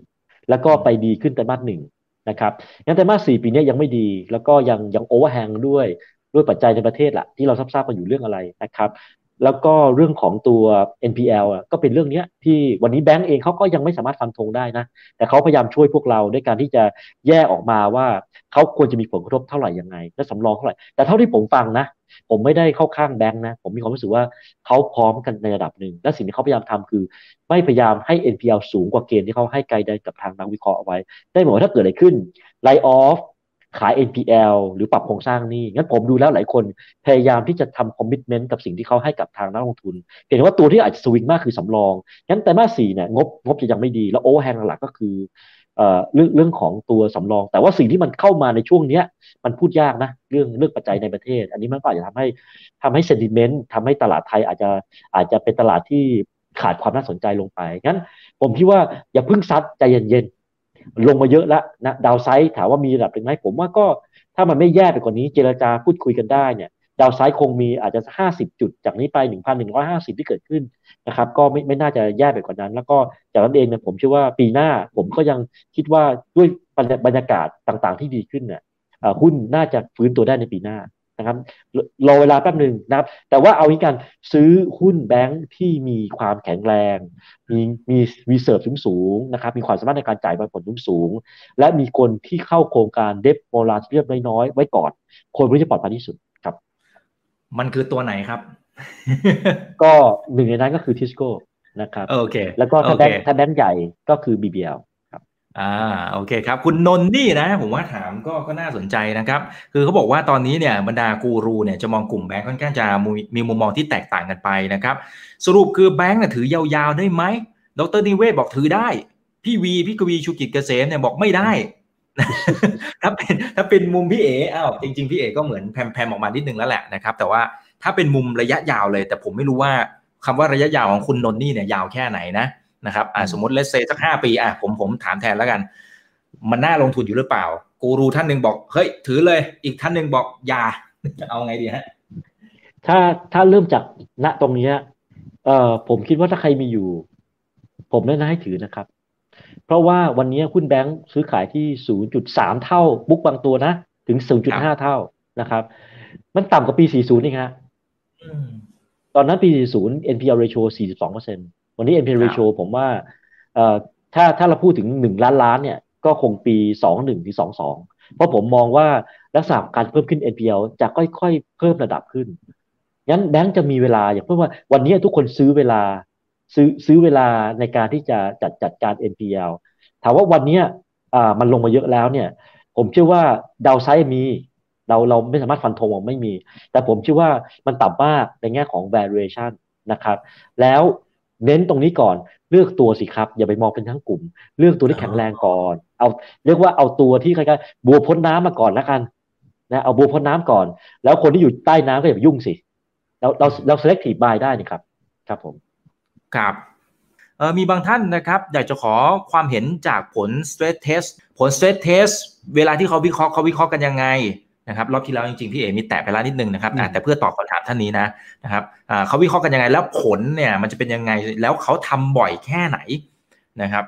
แล้วก็ไปดีขึ้นไตรมาสหนึ่ง นะครับงั้นไตรมาสสี่ปีนี้ยังไม่ดี แล้วก็ยังยัง overhang ด้วยด้วยปัจจัยในประเทศแหละที่เราทราบกันอยู่เรื่องอะไรนะครับ แล้วก็เรื่องของตัว NPL ก็เป็นเรื่องนี้ที่วันนี้แบงก์เองเขาก็ยังไม่สามารถฟันธงได้นะ แต่เขาพยายามช่วยพวกเราด้วยการที่จะแยกออกมาว่าเขาควรจะมีผลกระทบเท่าไหร่ยังไง และสำรองเท่าไหร่ แต่เท่าที่ผมฟังนะ ผมไม่ได้เข้าข้างแบงค์นะ ผมมีความรู้สึกว่าเขาพร้อมกันในระดับหนึ่ง และสิ่งที่เขาพยายามทำคือ ไม่พยายามให้ NPL สูงกว่าเกณฑ์ที่เขาให้ไกด์ไดกับทางนักวิเคราะห์เอาไว้ ได้บอกว่าถ้าเกิดอะไรขึ้นไลออฟ ขาย NPL หรือปรับโครงสร้างนี่งั้นผมดูแล้วหลายคนพยายามที่จะทำ commitment กับสิ่งที่เขาให้กับทางนักลงทุน เห็นว่าตัวที่อาจจะสวิงมากคือสำรอง งั้นไตรมาสสี่เนี่ยงบงบจะยังไม่ดี แล้ว overhang หลักก็คือเอ่อเรื่องเรื่องของตัวสำรอง แต่ว่าสิ่งที่มันเข้ามาในช่วงเนี้ย มันพูดยากนะ เรื่องเรื่องปัจจัยในประเทศ อันนี้มันก็อาจจะทำให้ทำให้ sentiment ทำให้ตลาดไทยอาจจะอาจจะเป็นตลาดที่ขาดความน่าสนใจลงไป งั้นผมคิดว่าอย่าเพิ่งซัดใจเย็น ลงมาเยอะแล้วนะ downside ถามว่ามีระดับเป็นไหมผมว่าก็ถ้ามันไม่แย่ไปกว่านี้เจรจาพูดคุยกันได้เนี่ย ดาวไซด์คงมีอาจจะ 50 จุดจากนี้ไป 1,150 ที่เกิดขึ้นนะครับ ก็ไม่ไม่น่าจะแย่ไปกว่านั้น แล้วก็จากนั้นเองเนี่ยผมเชื่อว่าปีหน้าผมก็ยังคิดว่าด้วยบรรยากาศต่างๆที่ดีขึ้นเนี่ยหุ้นน่าจะฟื้นตัวได้ในปีหน้า นะครับรอเวลาแป๊บหนึ่งนะครับ แต่ว่าเอาอีกการซื้อหุ้นแบงค์ที่มีความแข็งแรง มีมีวีเซิร์ฟสูงสูงนะครับ มีความสามารถในการจ่ายปันผลสูงสูง และมีคนที่เข้าโครงการเดฟโมลาเรียบน้อยๆไว้ก่อน คนที่จะปลอดภัยที่สุดครับ มันคือตัวไหนครับ ก็หนึ่งในนั้นก็คือทิสโก้นะครับโอเค แล้วก็ถ้าแบงค์ถ้าแบงค์ใหญ่ก็คือ BBL อ่าโอเคครับ คุณนนนี่นะ ผมว่าถามก็ก็น่าสนใจนะครับ คือเขาบอกว่าตอนนี้เนี่ยบรรดากูรูเนี่ยจะมองกลุ่มแบงก์ค่อนข้างจะมีมุมมองที่แตกต่างกันไปนะครับ สรุปคือแบงก์น่ะถือยาวๆได้ไหมดรนิเวศบอกถือได้ พี่วีพี่กวีชูกิจเกษมเนี่ยบอกไม่ได้ถ้าเป็นถ้าเป็นมุมพี่เอ๋อ้าวจริงๆพี่เอ๋ก็เหมือนแพมๆออกมานิดนึงแล้วแหละนะครับ แต่ว่าถ้าเป็นมุมระยะยาวเลย แต่ผมไม่รู้ว่าคำว่าระยะยาวของคุณนนนี่เนี่ยยาวแค่ไหนนะ นะครับอ่าสมมติ let's say สักห้าปีอะผมผมถามแทนแล้วกัน มันน่าลงทุนอยู่หรือเปล่า กูรูท่านหนึ่งบอกเฮ้ยถือเลย อีกท่านหนึ่งบอกอย่าจะเอาไงดีฮะถ้าถ้าเริ่มจากณตรงนี้เอ่อผมคิดว่าถ้าใครมีอยู่ ผมแนะนำให้ถือนะครับ เพราะว่าวันนี้หุ้นแบงค์ซื้อขายที่ 0.3 เท่า บุ๊กบางตัวนะ ถึง 0.5 เท่านะครับ มันต่ำกว่าปี 40นี่ครับตอนนั้นปี 40 NPL ratio 42% วันนี้ NPL ratio ผมว่าเอ่อถ้าถ้าเราพูดถึงหนึ่งล้านล้านเนี่ย ก็คงปีสองหนึ่งถึงสองสองเพราะผมมองว่าลักษณะการเพิ่มขึ้น NPL จะค่อยๆ เพิ่มระดับขึ้นงั้นแบงก์จะมีเวลาอย่างเพื่อว่าวันนี้ทุกคนซื้อเวลาซื้อซื้อเวลาในการที่จะจัดจัดการ NPL ถามว่าวันนี้อ่ามันลงมาเยอะแล้วเนี่ย ผมเชื่อว่าดาวไซด์มี เราเราไม่สามารถฟันธงว่าไม่มี แต่ผมเชื่อว่ามันต่ำมากในแง่ของ valuation นะครับ แล้ว เน้นตรงนี้ก่อนเลือกตัวสิครับ อย่าไปมองเป็นทั้งกลุ่ม เลือกตัวที่แข็งแรงก่อน เอาเรียกว่าเอาตัวที่ใครกันบัวพ้นน้ำมาก่อนแล้วกันนะเอาบัวพ้นน้ำก่อน แล้วคนที่อยู่ใต้น้ำก็อย่าไปยุ่งสิเราเราเรา selective buy ได้นี่ครับ ครับผมครับเออมีบางท่านนะครับ อยากจะขอความเห็นจากผล stress test ผล stress test เวลาที่เขาวิเคราะห์เขาวิเคราะห์กันยังไง นะครับรอบที่แล้วจริงๆพี่เอมีแตะไปแล้วนิดนึงนะครับแต่เพื่อตอบคำถามท่านนี้นะนะครับเขาวิเคราะห์กันยังไงแล้วผลเนี่ยมันจะเป็นยังไงแล้วเขาทำบ่อยแค่ไหนนะครับ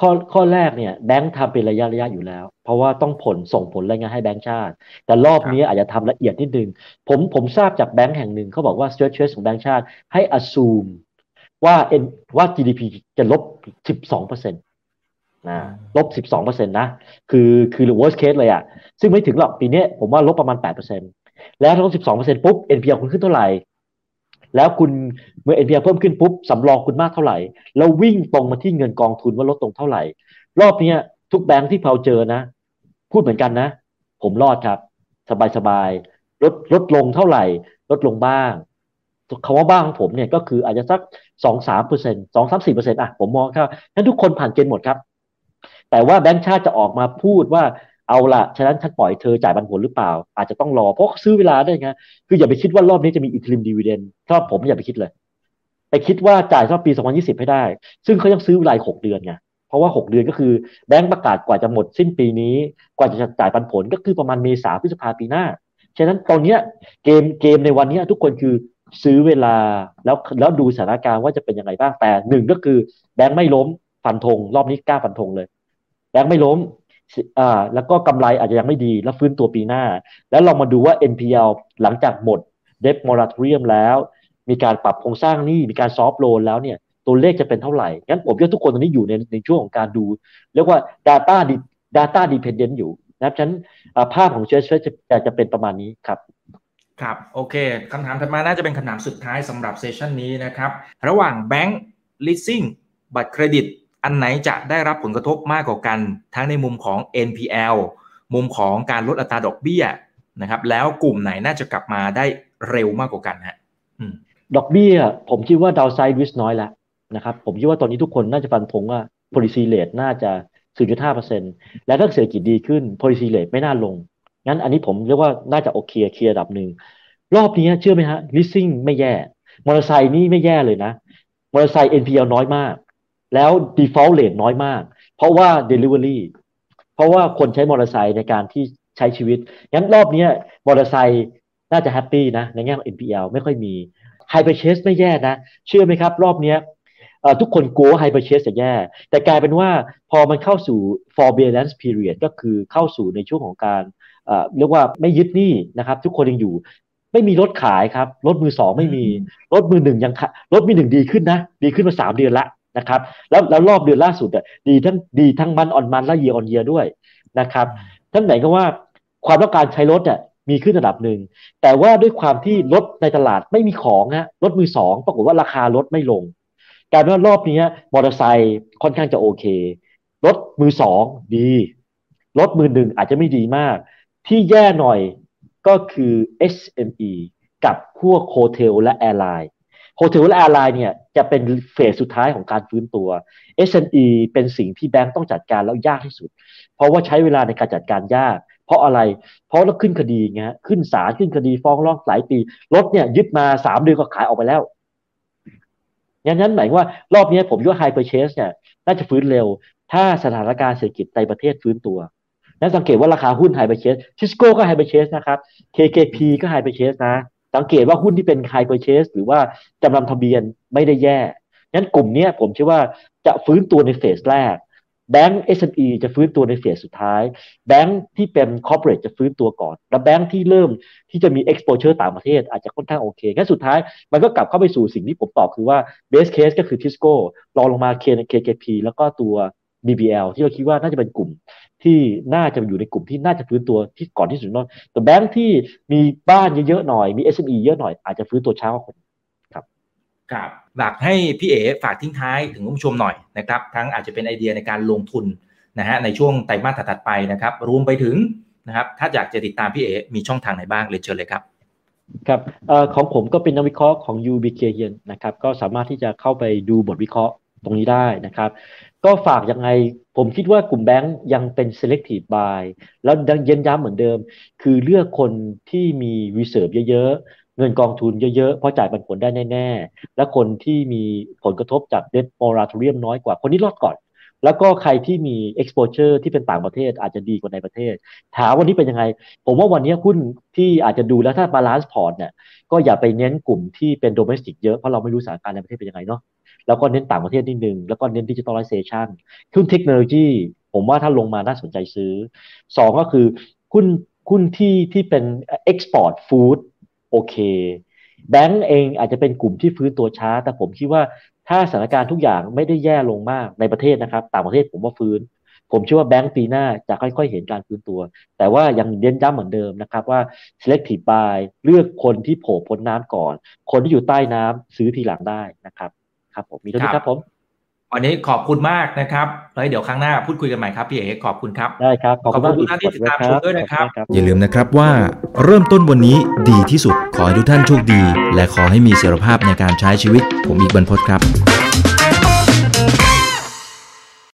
ข้อข้อแรกเนี่ยแบงค์ทำเป็นระยะระยะอยู่แล้ว เพราะว่าต้องผลส่งผลรายงานให้แบงค์ชาติ แต่รอบนี้อาจจะทำละเอียดนิดนึงผมผมทราบจากแบงค์แห่งหนึ่งเขาบอกว่า stress test ของแบงค์ชาติให้ assume ว่าเอ็นว่า GDP จะลบ 12เปอร์เซ็นต์ นะลบ 12เปอร์เซ็นต์นะ คือคือ worst case เลยอะซึ่งไม่ถึงหรอกปีนี้ผมว่าลบประมาณ8เปอร์เซ็นต์แล้วถ้าลบ 12เปอร์เซ็นต์ปุ๊บ NPL คุณขึ้นเท่าไหร่ แล้วคุณเมื่อ NPL เพิ่มขึ้นปุ๊บสำรองคุณมากเท่าไหร่ แล้ววิ่งตรงมาที่เงินกองทุนว่าลดตรงเท่าไหร่ รอบนี้ทุกแบงค์ที่เพาเจอนะ พูดเหมือนกันนะ ผมรอดครับ สบายสบายลดลดลงเท่าไหร่ ลดลงบ้างคำว่าบ้างผมเนี่ยก็คืออาจจะสักสองสามเปอร์เซ็นสองสามสี่เปอร์เซ็นต์อะผมมองครับนั้นทุกคนผ่านเกณฑ์หมดครับ แต่ว่าแบงค์ชาติจะออกมาพูดว่าเอาละฉะนั้นฉันปล่อยเธอจ่ายปันผลหรือเปล่า อาจจะต้องรอเพราะซื้อเวลาได้ไงคืออย่าไปคิดว่ารอบนี้จะมีอิทริมดีเวเดนถ้าผมอย่าไปคิดเลย ไปคิดว่าจ่ายรอบปี 2020 ให้ได้ ซึ่งเขายังซื้อเวลาหกเดือนไงเพราะว่า 6 เดือนก็คือแบงก์ประกาศกว่าจะหมดสิ้นปีนี้ กว่าจะจ่ายปันผลก็คือประมาณเมษาพฤษภาปีหน้า ฉะนั้นตอนนี้เกมเกมในวันนี้ทุกคนคือซื้อเวลาแล้วแล้วดูสถานการณ์ว่าจะเป็นยังไงบ้างแต่หนึ่งก็คือแบงก์ไม่ล้มฟันธงรอบนี้กล้าฟันธงเลย แบงก์ไม่ล้มอ่าแล้วก็กำไรอาจจะยังไม่ดี แล้วฟื้นตัวปีหน้า แล้วเรามาดูว่า NPL หลังจากหมดเดบมอราทเรียมแล้ว มีการปรับโครงสร้างหนี้มีการซอฟโลนแล้วเนี่ยตัวเลขจะเป็นเท่าไหร่ งั้นผมว่าทุกคนตอนนี้อยู่ในในช่วงของการดู เรียกว่า data data dependent อยู่นะครับฉะนั้นภาพของเชื้อเชื้อจะจะเป็นประมาณนี้ครับครับโอเคคำถามถัดมาน่าจะเป็นคำถามสุดท้ายสำหรับเซสชันนี้นะครับ ระหว่างแบงก์ลิสซิ่งบัตรเครดิต อันไหนจะได้รับผลกระทบมากกว่ากัน ทั้งในมุมของ NPL มุมของการลดอัตราดอกเบี้ยนะครับ แล้วกลุ่มไหนน่าจะกลับมาได้เร็วมากกว่ากันฮะดอกเบี้ย ผมคิดว่าดาวไซด์ริสน้อยแล้วนะครับ ผมคิดว่าตอนนี้ทุกคนน่าจะฟันธงว่า policy rate น่าจะ 0.5%และถ้าเศรษฐกิจดีขึ้น policy rate ไม่น่าลง งั้นอันนี้ผมเรียกว่าน่าจะโอเคเคลียร์ระดับหนึ่งรอบนี้เชื่อไหมฮะ leasing ไม่แย่ มอเตอร์ไซค์นี่ไม่แย่เลยนะ มอเตอร์ไซค์ NPL น้อยมาก แล้ว default rate น้อยมาก เพราะว่า delivery เพราะว่าคนใช้มอเตอร์ไซค์ในการที่ใช้ชีวิต งั้นรอบนี้มอเตอร์ไซค์น่าจะ happy นะ ในแง่ของ NPL ไม่ค่อยมี hire purchase ไม่แย่นะ เชื่อไหมครับ รอบนี้ทุกคนกลัว hire purchase จะแย่ แต่กลายเป็นว่าพอมันเข้าสู่ forbearance period ก็คือเข้าสู่ในช่วงของการเรียกว่าไม่ยึดหนี้นะครับ ทุกคนยังอยู่ ไม่มีรถขายครับ รถมือสองไม่มี รถมือหนึ่งยังรถมือหนึ่งดีขึ้นนะ ดีขึ้นมาสามเดือนละ นะครับแล้วแล้วรอบเดือนล่าสุดอะดีทั้งดีทั้งมันออนมันและเยียออนเยียด้วยนะครับท่านไหนก็ว่าความต้องการใช้รถอะมีขึ้นระดับหนึ่ง แต่ว่าด้วยความที่รถในตลาดไม่มีของฮะรถมือสองปรากฏว่าราคารถไม่ลงกลายเป็นว่ารอบนี้มอเตอร์ไซค์ค่อนข้างจะโอเค รถมือสองดี รถมือหนึ่งอาจจะไม่ดีมาก ที่แย่หน่อยก็คือ SME กับพวก hotel และ airline hotel และ airline เนี่ยจะเป็น phase สุดท้ายของการฟื้นตัว SME เป็นสิ่งที่แบงก์ต้องจัดการแล้วยากที่สุด เพราะว่าใช้เวลาในการจัดการยาก เพราะอะไร เพราะเราขึ้นคดีไงขึ้นศาลขึ้นคดีฟ้องร้องหลายปี รถเนี่ยยึดมาสามเดือนก็ขายออกไปแล้วงั้นนั้นหมายว่ารอบนี้ผมว่า hire purchase เนี่ยน่าจะฟื้นเร็ว ถ้าสถานการณ์เศรษฐกิจในประเทศฟื้นตัวนั่นสังเกตว่าราคาหุ้น hire purchase ทิสโก้ก็ hire purchase นะครับ KKP ก็ hire purchase นะ สังเกตว่าหุ้นที่เป็น hire purchase หรือว่าจำนำทะเบียนไม่ได้แย่งั้นกลุ่มนี้ผมเชื่อว่าจะฟื้นตัวใน phase แรกแบงก์ SME จะฟื้นตัวใน phase สุดท้าย แบงก์ที่เป็น corporate จะฟื้นตัวก่อน แล้วแบงก์ที่เริ่มที่จะมี exposure ต่างประเทศ อาจจะค่อนข้างโอเคงั้นสุดท้ายมันก็กลับเข้าไปสู่สิ่งที่ผมตอบคือว่า base case ก็คือ Tisco รองลงมา KKP แล้วก็ตัว BBL ที่เราคิดว่าน่าจะเป็นกลุ่มที่น่าจะอยู่ในกลุ่มที่น่าจะฟื้นตัวที่ก่อนที่สุดนอนแต่แบงก์ที่มีบ้านเยอะๆหน่อย มี SME เยอะหน่อยอาจจะฟื้นตัวช้ากว่าคนครับอยากให้พี่เอ๋ฝากทิ้งท้ายถึงผู้ชมหน่อยนะครับ ทั้งอาจจะเป็นไอเดียในการลงทุนนะฮะในช่วงไตรมาสถัดไปนะครับ รวมไปถึงนะครับถ้าอยากจะติดตามพี่เอ๋มีช่องทางไหนบ้างเรียนเชิญเลยครับครับอของผมก็เป็นนักวิเคราะห์ของ UBK เยนนะครับ ก็สามารถที่จะเข้าไปดูบทวิเคราะห์ตรงนี้ได้นะครับ ก็ฝากยังไง ผมคิดว่ากลุ่มแบงก์ยังเป็น selective buy แล้วยังเย็นย้ำเหมือนเดิม คือเลือกคนที่มี reserve เยอะๆ เงินกองทุนเยอะๆ เพราะจ่ายปันผลได้แน่ๆ และคนที่มีผลกระทบจากเด t มอราทเรียมน้อยกว่า คนนี้รอดก่อน แล้วก็ใครที่มี exposure ที่เป็นต่างประเทศอาจจะดีกว่าในประเทศ ถามวันนี้เป็นยังไง ผมว่าวันนี้หุ้นที่อาจจะดูแล้วถ้า balance port เนี่ยก็อย่าไปเน้นกลุ่มที่เป็น domestic เยอะเพราะเราไม่รู้สถานการณ์ในประเทศเป็นยังไงเนาะ แล้วก็เน้นต่างประเทศนิดนึง แล้วก็เน้นดิจิทัลไลเซชันหุ้นเทคโนโลยี ผมว่าถ้าลงมาน่าสนใจซื้อสองก็คือหุ้นหุ้นที่ที่เป็น export food โอเคแบงก์เองอาจจะเป็นกลุ่มที่ฟื้นตัวช้า แต่ผมคิดว่าถ้าสถานการณ์ทุกอย่างไม่ได้แย่ลงมากในประเทศนะครับ ต่างประเทศผมว่าฟื้น ผมเชื่อว่าแบงก์ปีหน้าจะค่อยๆ เห็นการฟื้นตัว แต่ว่ายังเน้นย้ำเหมือนเดิมนะครับว่า selective buy เลือกคนที่โผล่พ้นน้ำก่อน คนที่อยู่ใต้น้ำซื้อทีหลังได้นะครับ ครับผมมีเท่านี้ครับผม วันนี้ขอบคุณมากนะครับแล้วเดี๋ยวครั้งหน้าพูดคุยกันใหม่ครับพี่เอ๋ขอบคุณครับได้ครับขอบคุณมากขอบคุณทุกท่านที่ติดตามชมด้วยนะครับขอณอย่าลืมนะครับว่าเริ่มต้นวันนี้ดีที่สุดขอให้ทุกท่านโชคดี และขอให้มีเสรีภาพในการใช้ชีวิต ผมอีกบรรพตครับ